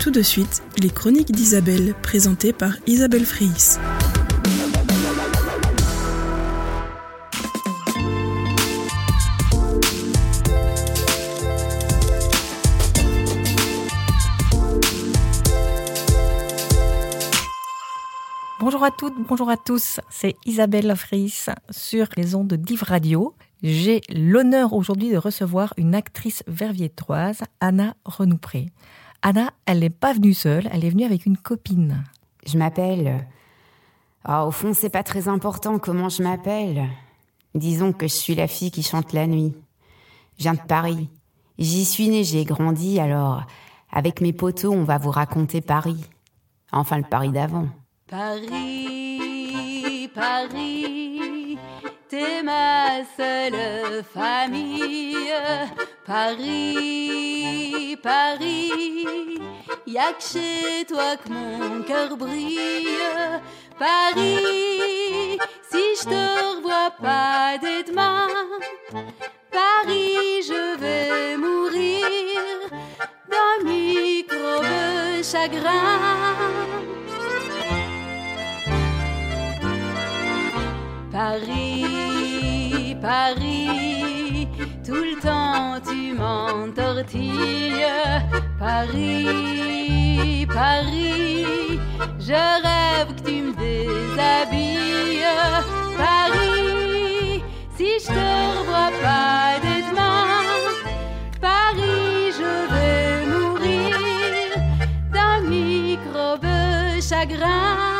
Tout de suite, les chroniques d'Isabelle, présentées par Isabelle Fries. Bonjour à toutes, bonjour à tous, c'est Isabelle Fries sur les ondes de Div Radio. J'ai l'honneur aujourd'hui de recevoir une actrice verviétoise, Anna Renoupré. Anna, elle n'est pas venue seule, elle est venue avec une copine. Je m'appelle. Ah, au fond, c'est pas très important comment je m'appelle. Disons que je suis la fille qui chante la nuit. Je viens de Paris. J'y suis née, j'y ai grandi, alors avec mes poteaux, on va vous raconter Paris. Enfin, le Paris d'avant. Paris, Paris, t'es ma seule famille. Paris, Paris, y'a que chez toi que mon cœur brille. Paris, si je te revois pas dès demain, Paris, je vais mourir d'un microbe chagrin. Paris, Paris, tout le temps tu m'entortilles. Paris, Paris, je rêve que tu me déshabilles. Paris, si je te revois pas dès demain, Paris, je vais mourir d'un microbe chagrin.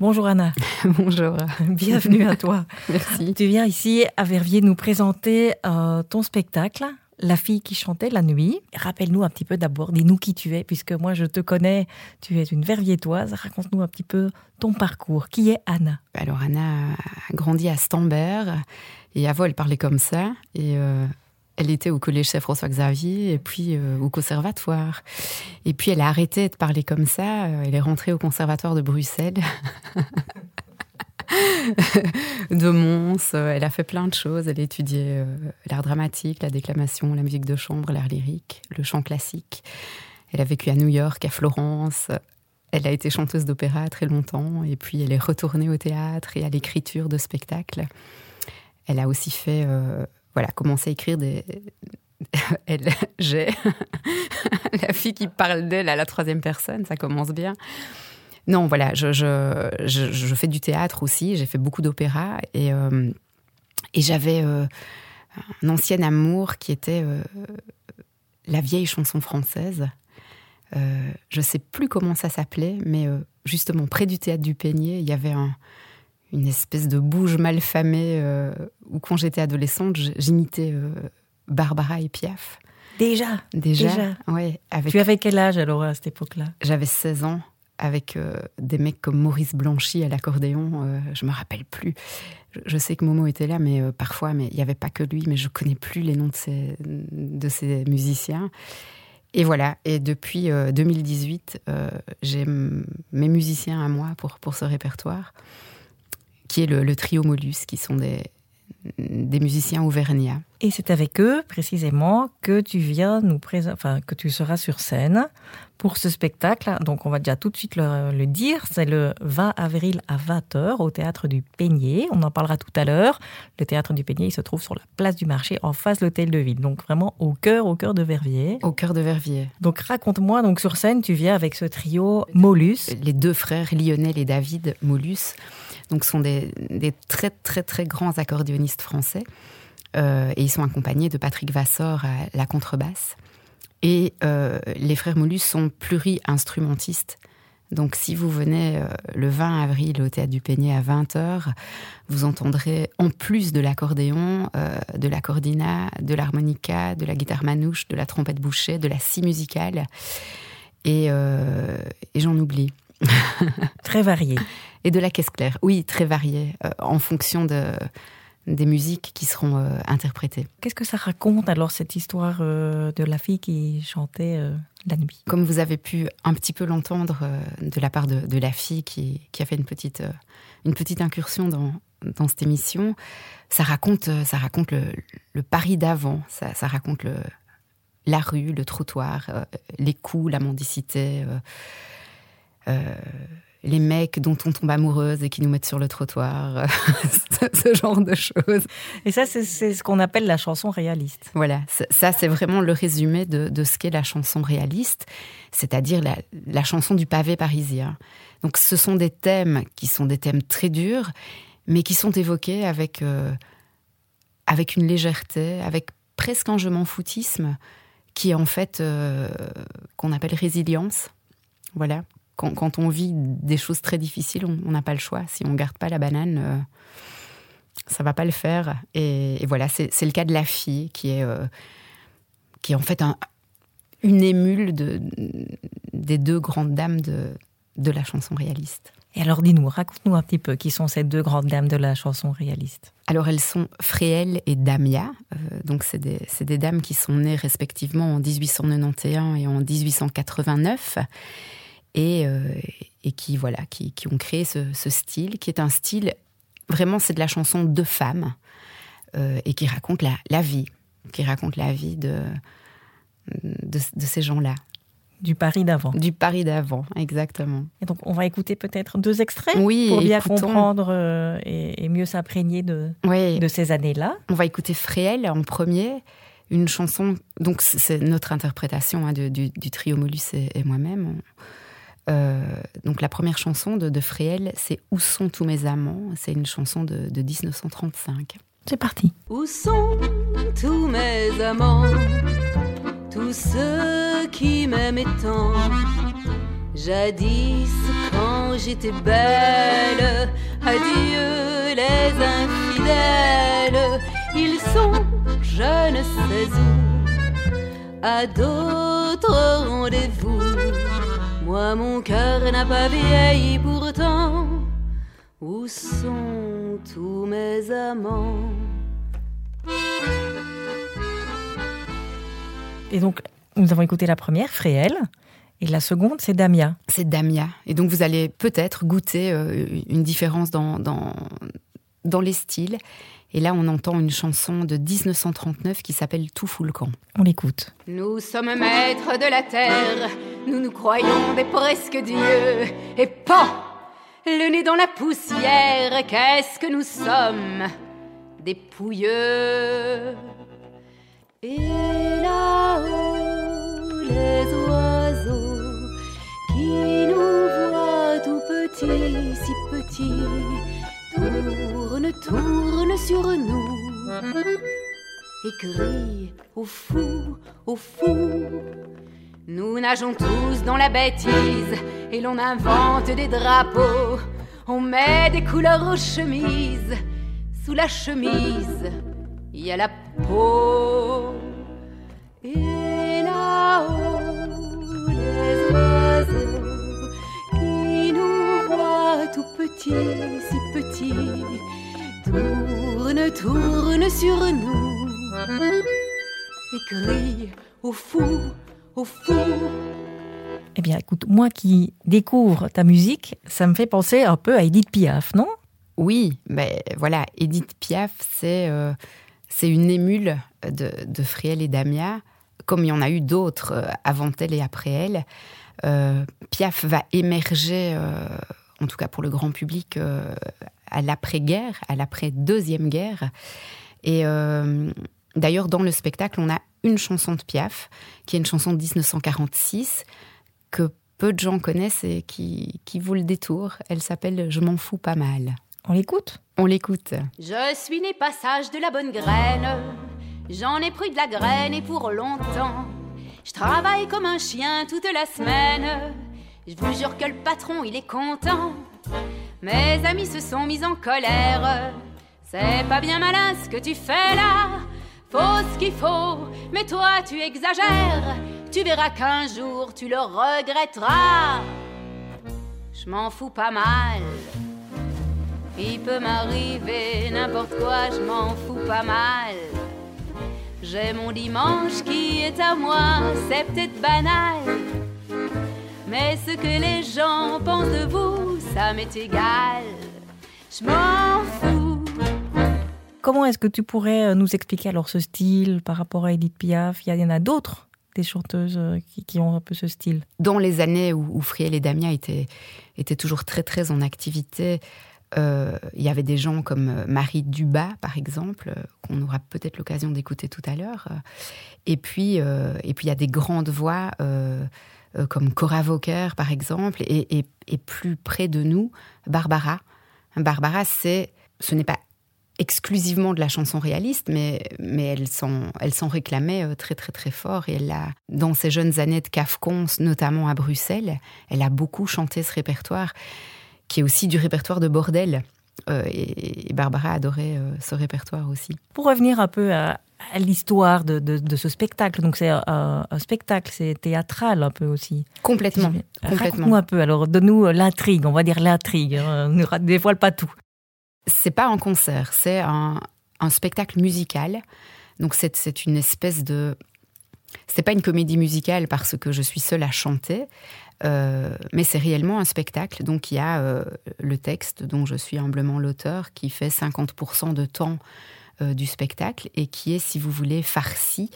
Bonjour Anna. Bonjour. Bienvenue à toi. Merci. Tu viens ici à Verviers nous présenter euh, ton spectacle, La fille qui chantait la nuit. Rappelle-nous un petit peu d'abord, dis-nous qui tu es, puisque moi je te connais, tu es une verviétoise. Raconte-nous un petit peu ton parcours. Qui est Anna? Alors, Anna a grandi à Stambert et avant, elle parlait comme ça. Et euh, elle était au collège Saint-François-Xavier et puis euh, au conservatoire. Et puis, elle a arrêté de parler comme ça. Euh, Elle est rentrée au conservatoire de Bruxelles. de Mons, euh, elle a fait plein de choses. Elle a étudié l'art dramatique, la déclamation, la musique de chambre, l'art lyrique, le chant classique. Elle a vécu à New York, à Florence. Elle a été chanteuse d'opéra très longtemps et puis elle est retournée au théâtre et à l'écriture de spectacles. Elle a aussi fait, voilà, commencé à écrire des. Elle, j'ai la fille qui parle d'elle à la troisième personne, ça commence bien. Non, voilà, je, je, je, fais du théâtre aussi, j'ai fait beaucoup d'opéra et, euh, et j'avais euh, un ancien amour qui était euh, la vieille chanson française. Je sais plus comment ça s'appelait, mais justement près du théâtre du Peigné, il y avait un- une espèce de bouge mal famée euh, où quand j'étais adolescente, j'imitais euh, Barbara et Piaf. Déjà? Déjà, Déjà? ouais, avec Tu avais quel âge alors à cette époque-là? J'avais 16 ans avec euh, des mecs comme Maurice Blanchy à l'accordéon, euh, je me rappelle plus. Je, je sais que Momo était là, mais parfois, mais il n'y avait pas que lui, mais je connais plus les noms de ces, de ces musiciens. Et voilà, et depuis euh, 2018, euh, j'ai mes musiciens à moi pour, pour ce répertoire, qui est le, le trio Molus, qui sont des, des musiciens auvergnats. Et c'est avec eux, précisément, que tu viens nous présenter, enfin, que tu seras sur scène pour ce spectacle. Donc, on va déjà tout de suite le, le dire. C'est le 20 avril à 20h au théâtre du Peigné. On en parlera tout à l'heure. Le théâtre du Peigné, il se trouve sur la place du marché en face de l'hôtel de ville. Donc, vraiment au cœur, au cœur de Verviers. Au cœur de Verviers. Donc, raconte-moi, donc, sur scène, tu viens avec ce trio Molus. les deux frères Lionel et David Molus, donc sont des, très très très grands accordéonistes français Euh, et ils sont accompagnés de Patrick Vassor à la contrebasse. Et euh, les frères Molus sont pluri-instrumentistes. Donc si vous venez euh, le 20 avril au Théâtre du Peigné à 20h, vous entendrez en plus de l'accordéon, euh, de l'accordina, de l'harmonica, de la guitare manouche, de la trompette bouchée, de la scie musicale. Et j'en oublie. Très varié. Et de la caisse claire, oui, très variée, euh, en fonction de, des musiques qui seront euh, interprétées. Qu'est-ce que ça raconte alors, cette histoire euh, de la fille qui chantait euh, la nuit? Comme vous avez pu un petit peu l'entendre de la part de, de la fille qui, qui a fait une petite, une petite incursion dans, dans cette émission, ça raconte, ça raconte le, le Paris d'avant, ça, ça raconte le, la rue, le trottoir, les coups, la mendicité, les mecs dont on tombe amoureuse et qui nous mettent sur le trottoir, ce, genre de choses. Et ça, c'est ce qu'on appelle la chanson réaliste. Voilà, ça, c'est vraiment le résumé de, ce qu'est la chanson réaliste, c'est-à-dire la, chanson du pavé parisien. Donc, ce sont des thèmes qui sont des thèmes très durs, mais qui sont évoqués avec, euh, avec une légèreté, avec presque un je m'en foutisme, qui est en fait euh, qu'on appelle résilience. Voilà, quand, on vit des choses très difficiles, on n'a pas le choix. Si on garde pas la banane, euh, ça va pas le faire. Et, voilà, c'est le cas de la fille qui est, euh, qui est en fait une émule de, des deux grandes dames de, de la chanson réaliste. Et alors dis-nous, raconte-nous un petit peu qui sont ces deux grandes dames de la chanson réaliste. Alors elles sont Fréhel et Damia, euh, donc c'est des, des, dames qui sont nées respectivement en 1891 et en 1889 et, euh, et qui voilà qui, qui, ont créé ce, ce, style qui est un style vraiment c'est de la chanson de femmes euh, et qui raconte la, la, vie qui raconte la vie de, de, de ces gens-là du Paris d'avant. Du Paris d'avant, exactement. Et donc, on va écouter peut-être deux extraits oui, pour bien comprendre euh, et, mieux s'imprégner de, oui. de ces années-là. On va écouter Fréhel en premier, une chanson. Donc, c'est notre interprétation hein, du, du, trio Molus et, et moi-même. Donc la première chanson de, de Fréhel, c'est Où sont tous mes amants? C'est une chanson de, de 1935. C'est parti. Où sont tous mes amants? Tous ceux qui m'aimaient tant. Jadis quand j'étais belle Adieu les infidèles. Ils sont je ne sais où. À d'autres rendez-vous moi, mon cœur n'a pas vieilli pourtant. Où sont tous mes amants? Et donc, nous avons écouté la première, Fréhel. Et la seconde, c'est Damia. C'est Damia. Et donc, vous allez peut-être goûter euh, une différence dans, dans, dans les styles. Et là, on entend une chanson de 1939 qui s'appelle Tout fout le camp. On l'écoute. Nous sommes maîtres de la terre, nous nous croyons des presque dieux. Et pas le nez dans la poussière, qu'est-ce que nous sommes? Des pouilleux. Et là-haut, les oiseaux qui nous voient tout petits, si petits tourne, tourne sur nous et crie au fou, au fou. Nous nageons tous dans la bêtise et l'on invente des drapeaux. On met des couleurs aux chemises. Sous la chemise, il y a la peau. Tout petits, si petits, tourne, tourne sur nous et crie au fou, au fou. Eh bien, écoute, moi qui découvre ta musique, ça me fait penser un peu à Edith Piaf, non? Oui, mais voilà, Edith Piaf, c'est euh, c'est une émule de, de Friel et Damia, comme il y en a eu d'autres euh, avant elle et après elle. Euh, Piaf va émerger, en tout cas pour le grand public, à l'après-guerre, à l'après-deuxième guerre. Et euh, d'ailleurs, dans le spectacle, on a une chanson de Piaf, qui est une chanson de 1946, que peu de gens connaissent et qui, qui vaut le détour. Elle s'appelle Je m'en fous pas mal. On l'écoute? On l'écoute. Je suis né passage de la bonne graine. J'en ai pris de la graine et pour longtemps. Je travaille comme un chien toute la semaine. Je vous jure que le patron, il est content. Mes amis se sont mis en colère. C'est pas bien malin ce que tu fais là. Faut ce qu'il faut, mais toi tu exagères. Tu verras qu'un jour tu le regretteras. Je m'en fous pas mal. Il peut m'arriver n'importe quoi, je m'en fous pas mal. J'ai mon dimanche qui est à moi, c'est peut-être banal. Mais ce que les gens pensent de vous, ça m'est égal. Je m'en fous. Comment est-ce que tu pourrais euh, nous expliquer alors ce style par rapport à Edith Piaf? Il y en a d'autres des chanteuses qui, ont un peu ce style Dans les années où, où Friel et Damia étaient, étaient toujours très très en activité, il y avait des gens comme Marie Dubas, par exemple, qu'on aura peut-être l'occasion d'écouter tout à l'heure. Et puis, et puis il y a des grandes voix comme Cora Vauquer, par exemple, et, et, et, plus près de nous, Barbara. Barbara, c'est, ce n'est pas exclusivement de la chanson réaliste, mais, mais elle s'en elle s'en réclamait euh, très très très fort. Et elle a, dans ses jeunes années de CAFCONS, notamment à Bruxelles, elle a beaucoup chanté ce répertoire, qui est aussi du répertoire de Bordel. Euh, et, Barbara adorait euh, ce répertoire aussi. Pour revenir un peu à, l'histoire de, de, ce spectacle, donc c'est un, spectacle, c'est théâtral un peu aussi. Complètement. Complètement. un peu, alors donne-nous l'intrigue, on va dire l'intrigue, hein, ne dévoile pas tout c'est pas un concert, c'est un, spectacle musical. Donc c'est une espèce de c'est pas une comédie musicale parce que je suis seule à chanter, euh, mais c'est réellement un spectacle. Donc il y a euh, le texte dont je suis humblement l'auteur qui fait 50% de temps euh, du spectacle et qui est, si vous voulez, farci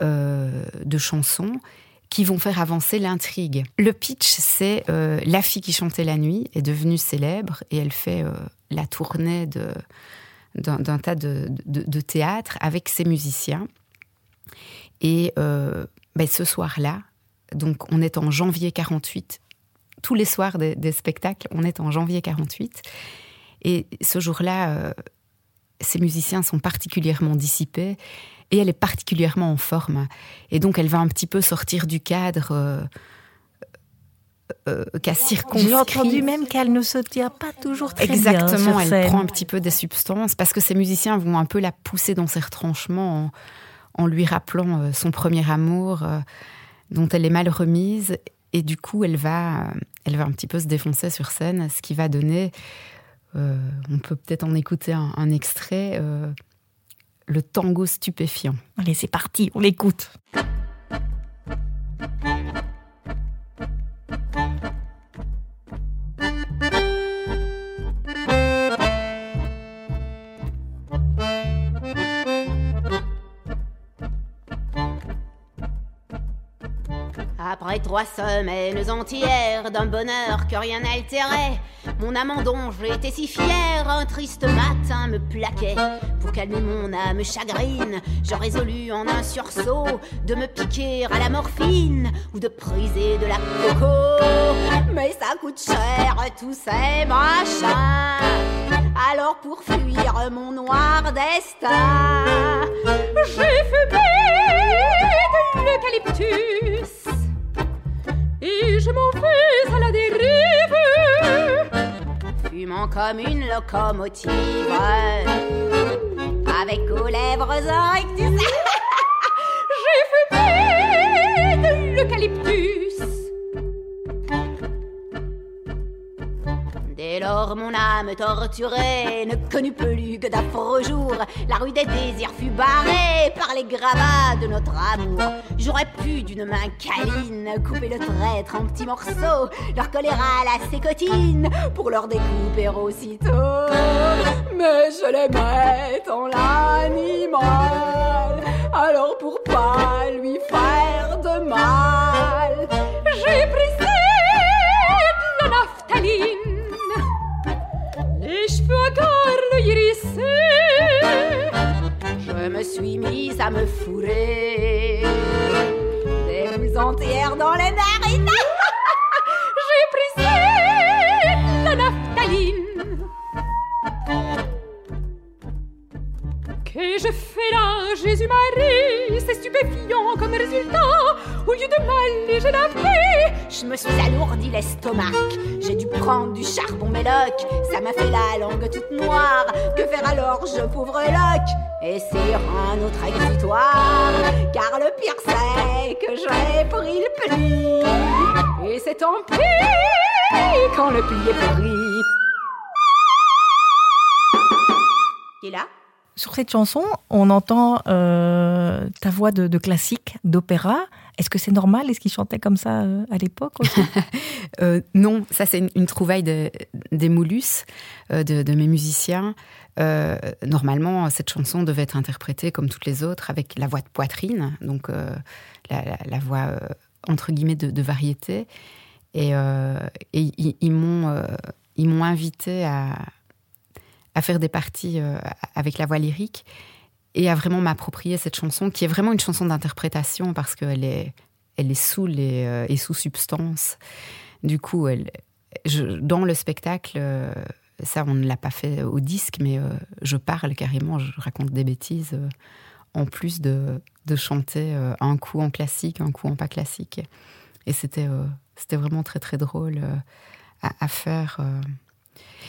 de chansons qui vont faire avancer l'intrigue. Le pitch, c'est la fille qui chantait la nuit est devenue célèbre et elle fait la tournée d'un tas de, de, théâtres avec ses musiciens. Et ben, ce soir-là, donc on est en janvier 48, tous les soirs des, spectacles, on est en janvier 48. Et ce jour-là, euh, ces musiciens sont particulièrement dissipés et elle est particulièrement en forme. Et donc elle va un petit peu sortir du cadre. Euh, euh, qu'a circonscrit. J'ai entendu même qu'elle ne se tient pas toujours très Exactement, bien Exactement, elle prend un petit peu des substances parce que ces musiciens vont un peu la pousser dans ses retranchements en, lui rappelant son premier amour dont elle est mal remise et du coup elle va, elle va un petit peu se défoncer sur scène, ce qui va donner, on peut peut-être en écouter un, un extrait, le tango stupéfiant. Allez, c'est parti, on l'écoute. Trois semaines entières d'un bonheur que rien n'altérait, mon amandon, j'étais si fier, un triste matin me plaquait. Pour calmer mon âme chagrine, je résolus en un sursaut de me piquer à la morphine ou de priser de la coco. Mais ça coûte cher tous ces machins. Alors pour fuir mon noir destin, j'ai fumé de l'eucalyptus et je m'en vais à la dérive, fumant comme une locomotive, avec aux lèvres un rectus. J'ai fumé de l'eucalyptus lors, mon âme torturée ne connut plus que d'affreux jours. La rue des désirs fut barrée par les gravats de notre amour. J'aurais pu d'une main câline couper le traître en petits morceaux, leur à la sécotine pour leur découper aussitôt. Mais je l'aimais en l'animal, alors pour pas lui faire de mal, suis mise à me fourrer des boules entières dans les narines. Que je fais là, Jésus-Marie C'est stupéfiant comme résultat. Au lieu de m'alléger la vie, je me suis alourdi l'estomac. J'ai dû prendre du charbon méloc. Ça m'a fait la langue toute noire. Que faire alors, je pauvre loc Et c'est un autre exutoire. Car le pire, c'est que j'ai pris le pli. Et c'est tant pis quand le pli est pris. Est là? Sur cette chanson, on entend euh, ta voix de, classique, d'opéra. Est-ce que c'est normal? Est-ce qu'ils chantaient comme ça euh, à l'époque euh, Non, ça c'est une, trouvaille des Moulus, de, mes musiciens. normalement, cette chanson devait être interprétée comme toutes les autres avec la voix de poitrine, donc la, voix entre guillemets de, variété. Et, ils ils m'ont invité à, à faire des parties avec la voix lyrique et à vraiment m'approprier cette chanson qui est vraiment une chanson d'interprétation parce qu'elle est elle est sous les et sous substance. Du coup, dans le spectacle ça, on ne l'a pas fait au disque, mais euh, je parle carrément, je raconte des bêtises, euh, en plus de, chanter euh, un coup en classique, un coup en pas classique. Et c'était c'était vraiment très très drôle à, faire.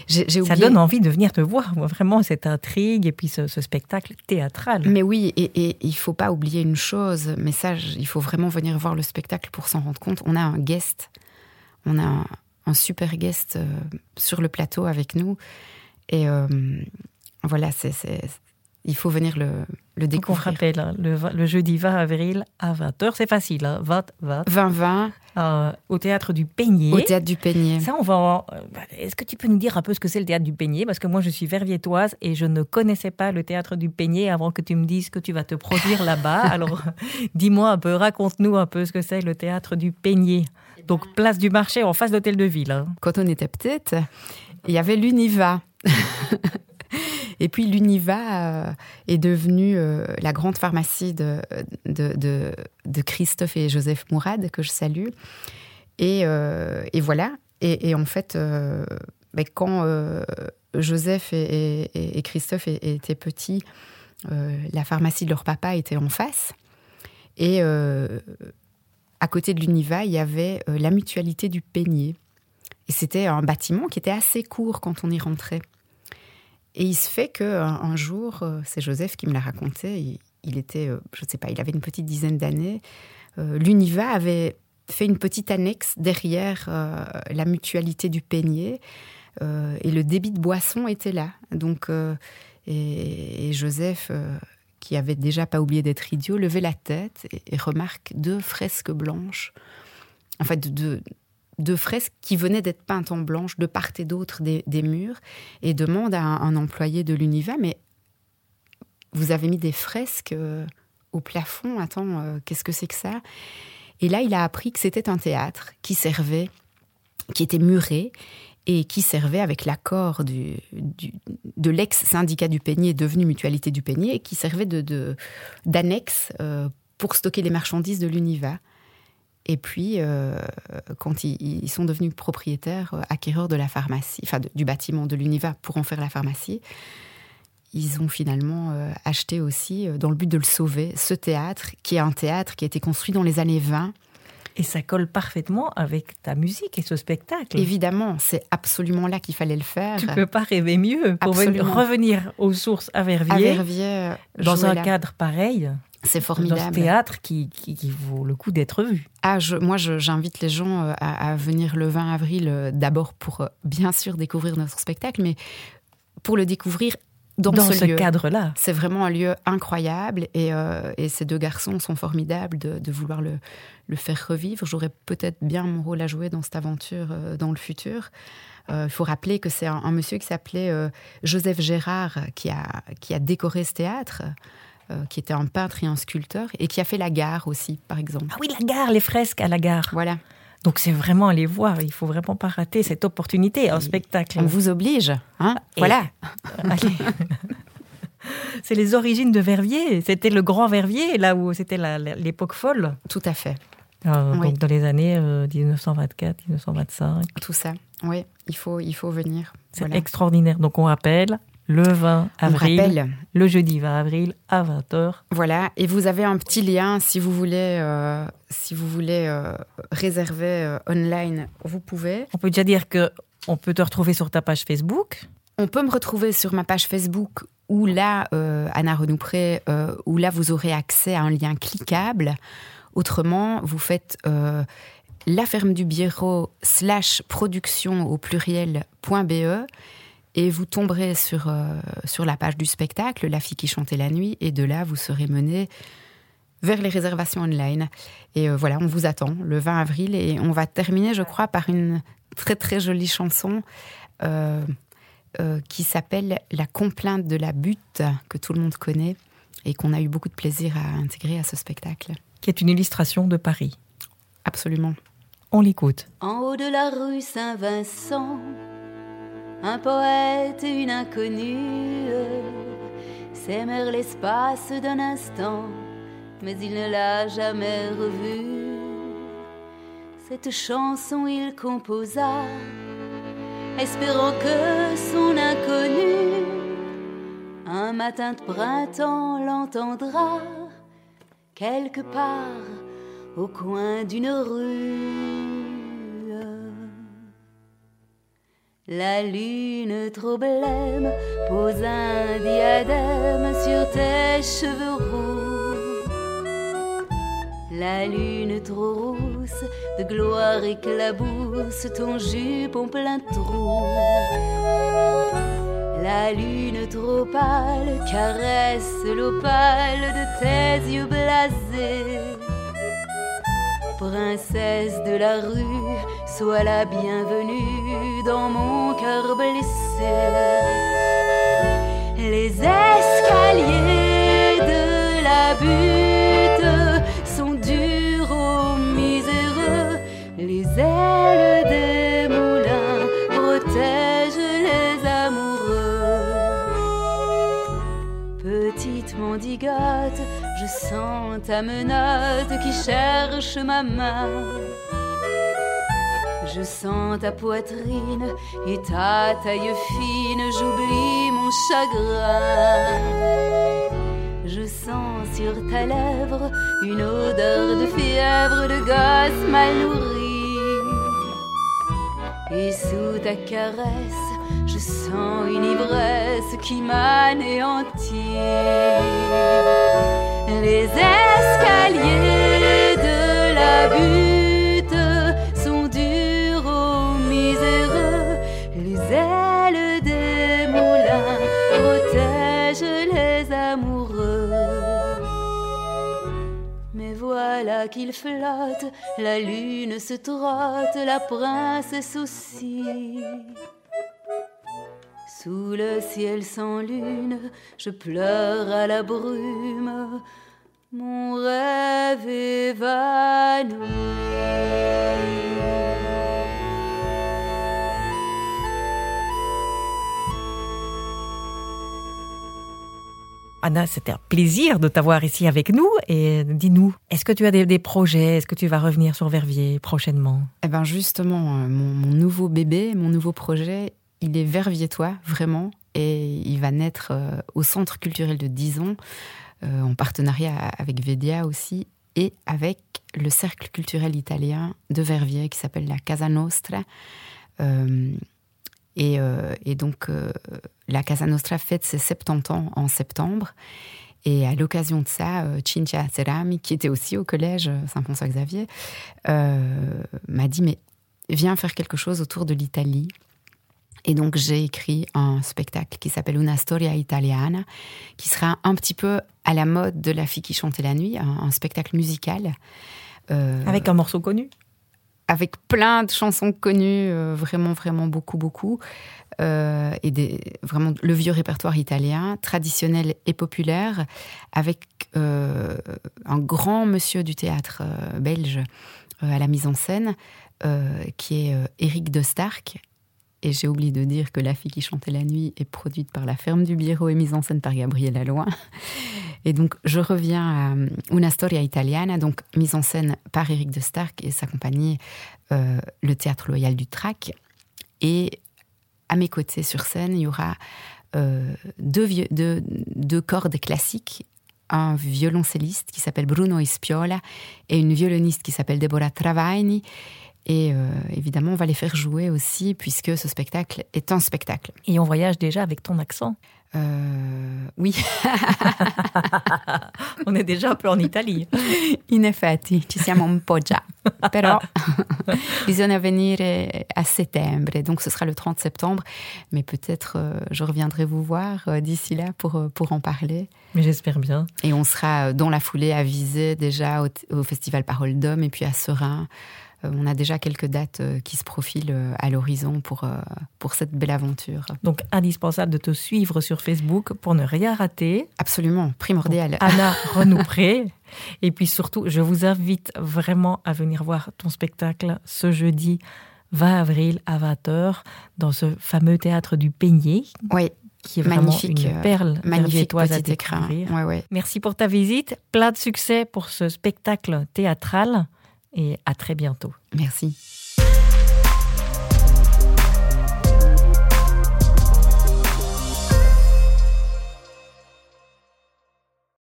Ça donne envie de venir te voir, vraiment, cette intrigue et puis ce, spectacle théâtral. Mais oui, et, et il faut pas oublier une chose, mais ça, il faut vraiment venir voir le spectacle pour s'en rendre compte. On a un guest, on a un, un super guest euh, sur le plateau avec nous. Et euh, voilà, c'est, il faut venir le, le découvrir. on rappelle, hein, le, jeudi 20 avril à 20h, c'est facile, hein, 20, 20. 20, 20. au théâtre du Peigné. Au théâtre du Peigné. Ça, on va. Euh, est-ce que tu peux nous dire un peu ce que c'est le théâtre du Peigné Parce que moi, je suis verviétoise et je ne connaissais pas le théâtre du Peigné avant que tu me dises que tu vas te produire là-bas. Alors, dis-moi un peu, raconte-nous un peu ce que c'est le théâtre du Peigné. Donc, place du marché en face d'Hôtel de Ville. Hein. Quand on était petite, il y avait l'Univa. Et puis l'Univa euh, est devenue euh, la grande pharmacie de, Christophe et Joseph Mourad, que je salue. Et, euh, voilà. Et, en fait, ben, quand Joseph et, Christophe étaient petits, la pharmacie de leur papa était en face. Et à côté de l'Univa, il y avait la mutualité du Peigné. Et c'était un bâtiment qui était assez court quand on y rentrait. Et il se fait que un, jour, euh, c'est Joseph qui me l'a raconté. Il, était, euh, je ne sais pas, il avait une petite dizaine d'années. Euh, L'Univa avait fait une petite annexe derrière la mutualité du Peigné. et le débit de boisson était là. Donc, et, Joseph, qui avait déjà pas oublié d'être idiot, levait la tête et, remarque deux fresques blanches. En fait, deux, de fresques qui venaient d'être peintes en blanche de part et d'autre des, murs et demande à un, employé de l'Univa mais vous avez mis des fresques euh, au plafond, attends, euh, qu'est-ce que c'est que ça? Et là, il a appris que c'était un théâtre qui servait, qui était muré et qui servait avec l'accord de l'ex-syndicat du Peigné, devenu Mutualité du Peigné, et qui servait d'annexe de, euh, pour stocker les marchandises de l'Univa. Et puis, euh, quand ils, sont devenus propriétaires, euh, acquéreurs de la pharmacie, enfin du bâtiment de l'Univa pour en faire la pharmacie, ils ont finalement euh, acheté aussi, dans le but de le sauver, ce théâtre, qui est un théâtre qui a été construit dans les années 20. Et ça colle parfaitement avec ta musique et ce spectacle. Évidemment, c'est absolument là qu'il fallait le faire. Tu peux pas rêver mieux pour revenir aux sources à Verviers, à Verviers dans un cadre pareil. C'est formidable. Dans ce théâtre qui, vaut le coup d'être vu. Ah, je, moi, j'invite les gens euh, à, venir le 20 avril, euh, d'abord pour euh, bien sûr découvrir notre spectacle, mais pour le découvrir dans, ce, cadre-là. C'est vraiment un lieu incroyable et, ces deux garçons sont formidables de, vouloir le, faire revivre. J'aurais peut-être bien mon rôle à jouer dans cette aventure dans le futur. Il faut rappeler que c'est un, monsieur qui s'appelait Joseph Gérard qui a, qui a décoré ce théâtre. Euh, qui était un peintre et un sculpteur, et qui a fait la gare aussi, par exemple. Ah oui, la gare, les fresques à la gare. Voilà. Donc c'est vraiment aller voir, il faut vraiment pas rater cette opportunité, un spectacle. On vous oblige, hein Voilà. Allez. c'est les origines de Verviers. C'était le grand Verviers, là où c'était l'époque folle. Tout à fait. Euh, donc dans les années 1924, euh, 1925. Tout ça, oui, il faut, il faut venir. C'est extraordinaire. Donc on rappelle, le 20 avril, le jeudi 20 avril à 20h. Voilà, et vous avez un petit lien si vous voulez, euh, si vous voulez euh, réserver euh, online, vous pouvez. On peut déjà dire que on peut te retrouver sur ta page Facebook. On peut me retrouver sur ma page Facebook où là, Anna Renoupré, où là vous aurez accès à un lien cliquable. Autrement, vous faites la ferme du bureau slash production au pluriel.be et vous tomberez sur, euh, sur la page du spectacle, La fille qui chantait la nuit, et de là, vous serez mené vers les réservations online. Et euh, voilà, on vous attend le 20 avril, et on va terminer, je crois, par une très très jolie chanson. Euh, qui s'appelle La complainte de la butte, que tout le monde connaît et qu'on a eu beaucoup de plaisir à intégrer à ce spectacle. Qui est une illustration de Paris. Absolument. On l'écoute. En haut de la rue Saint-Vincent, un poète et une inconnue s'aimèrent l'espace d'un instant, mais il ne l'a jamais revue. Cette chanson il composa, espérant que son inconnu, un matin de printemps, l'entendra quelque part au coin d'une rue. La lune trop blême pose un diadème sur tes cheveux roux. La lune trop rousse de gloire éclabousse ton jupon plein de trous. La lune trop pâle caresse l'opale de tes yeux blasés princesse de la rue, sois la bienvenue dans mon cœur blessé. Les escaliers de la butte sont durs aux miséreux, les ailes des moulins protègent les amoureux. Petite mendigote, je sens ta menotte qui cherche ma main. Je sens ta poitrine et ta taille fine, j'oublie mon chagrin. Je sens sur ta lèvre une odeur de fièvre de gosse mal nourri. Et sous ta caresse, je sens une ivresse qui m'anéantit. Les escaliers de la butte voilà qu'il flotte, la lune se trotte, la princesse aussi. Sous le ciel sans lune, je pleure à la brume, mon rêve évanoui. Anna, c'était un plaisir de t'avoir ici avec nous. Et dis-nous, est-ce que tu as des, projets? Est-ce que tu vas revenir sur Verviers prochainement? Eh bien, justement, euh, mon, nouveau bébé, mon nouveau projet, il est verviétois, vraiment. Et il va naître euh, au Centre culturel de Dison, euh, en partenariat avec Vedia aussi, et avec le cercle culturel italien de Verviers qui s'appelle la Casa Nostra. Et, et, donc, la Casa Nostra fête ses 70 ans en septembre. Et à l'occasion de ça, Cinzia Cerami, qui était aussi au collège Saint-François-Xavier, euh, m'a dit Mais viens faire quelque chose autour de l'Italie. Et donc j'ai écrit un spectacle qui s'appelle Una storia italiana, qui sera un petit peu à la mode de La fille qui chantait la nuit, un, spectacle musical. Euh, avec un morceau connu Avec plein de chansons connues, euh, vraiment, vraiment beaucoup, beaucoup. Euh, et des, vraiment le vieux répertoire italien, traditionnel et populaire, avec un grand monsieur du théâtre belge à la mise en scène, qui est Éric de Stark, et j'ai oublié de dire que La fille qui chantait la nuit est produite par la ferme du Biero et mise en scène par Gabriel Alloy. Et donc, je reviens à euh, Una Storia Italiana, donc mise en scène par Éric de Stark et sa compagnie, euh, le Théâtre Loyal du Trac. Et à mes côtés sur scène, il y aura euh, deux, cordes classiques un violoncelliste qui s'appelle Bruno Ispiola et une violoniste qui s'appelle Deborah Travaini et évidemment, on va les faire jouer aussi, puisque ce spectacle est un spectacle. Et on voyage déjà avec ton accent euh, Oui. on est déjà un peu en Italie. In effetti, ci siamo un po' già. Però bisogna venire à septembre. Donc ce sera le 30 septembre. Mais peut-être euh, je reviendrai vous voir d'ici là pour, pour en parler. Mais j'espère bien. Et on sera dans la foulée à Visé déjà au, au Festival Parole d'Homme et puis à Serein. On a déjà quelques dates qui se profilent à l'horizon pour, pour cette belle aventure. Donc indispensable de te suivre sur Facebook pour ne rien rater. Absolument, primordial. Anna Renoupré. Et puis surtout, je vous invite vraiment à venir voir ton spectacle ce jeudi 20 avril à 20h dans ce fameux théâtre du Peigné. Oui. Qui est vraiment magnifique, une perle magnifique à découvrir. Ouais, ouais. Merci pour ta visite. Plein de succès pour ce spectacle théâtral et à très bientôt. Merci.